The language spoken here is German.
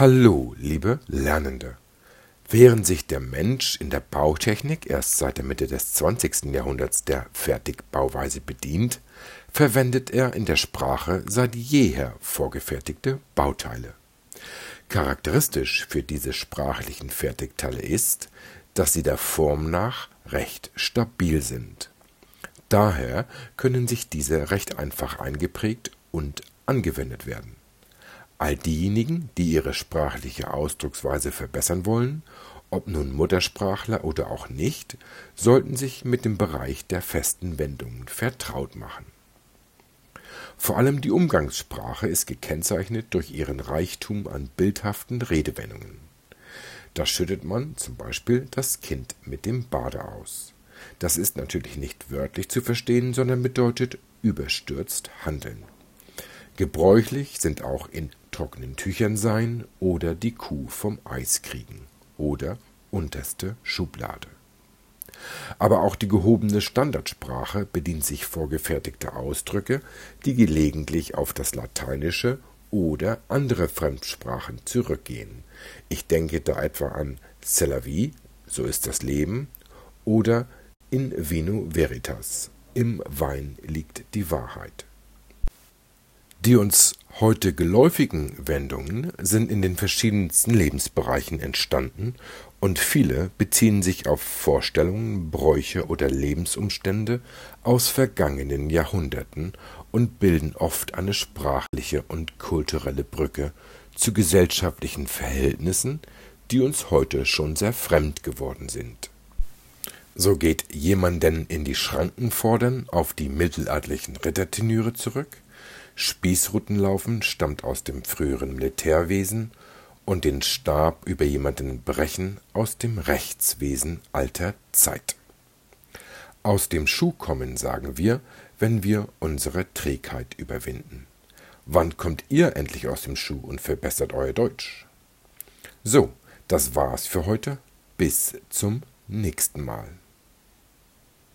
Hallo, liebe Lernende. Während sich der Mensch in der Bautechnik erst seit der Mitte des 20. Jahrhunderts der Fertigbauweise bedient, verwendet er in der Sprache seit jeher vorgefertigte Bauteile. Charakteristisch für diese sprachlichen Fertigteile ist, dass sie der Form nach recht stabil sind. Daher können sich diese recht einfach eingeprägt und angewendet werden. All diejenigen, die ihre sprachliche Ausdrucksweise verbessern wollen, ob nun Muttersprachler oder auch nicht, sollten sich mit dem Bereich der festen Wendungen vertraut machen. Vor allem die Umgangssprache ist gekennzeichnet durch ihren Reichtum an bildhaften Redewendungen. Da schüttet man zum Beispiel das Kind mit dem Bade aus. Das ist natürlich nicht wörtlich zu verstehen, sondern bedeutet überstürzt handeln. Gebräuchlich sind auch in trockenen Tüchern sein oder die Kuh vom Eis kriegen oder unterste Schublade. Aber auch die gehobene Standardsprache bedient sich vorgefertigter Ausdrücke, die gelegentlich auf das Lateinische oder andere Fremdsprachen zurückgehen. Ich denke da etwa an C'est la vie, so ist das Leben, oder in vino veritas, im Wein liegt die Wahrheit. Die uns heute geläufigen Wendungen sind in den verschiedensten Lebensbereichen entstanden und viele beziehen sich auf Vorstellungen, Bräuche oder Lebensumstände aus vergangenen Jahrhunderten und bilden oft eine sprachliche und kulturelle Brücke zu gesellschaftlichen Verhältnissen, die uns heute schon sehr fremd geworden sind. So geht jemanden in die Schranken fordern auf die mittelalterlichen Rittertenüre zurück, Spießrutenlaufen stammt aus dem früheren Militärwesen und den Stab über jemanden brechen aus dem Rechtswesen alter Zeit. Aus dem Schuh kommen, sagen wir, wenn wir unsere Trägheit überwinden. Wann kommt ihr endlich aus dem Schuh und verbessert euer Deutsch? So, das war's für heute. Bis zum nächsten Mal.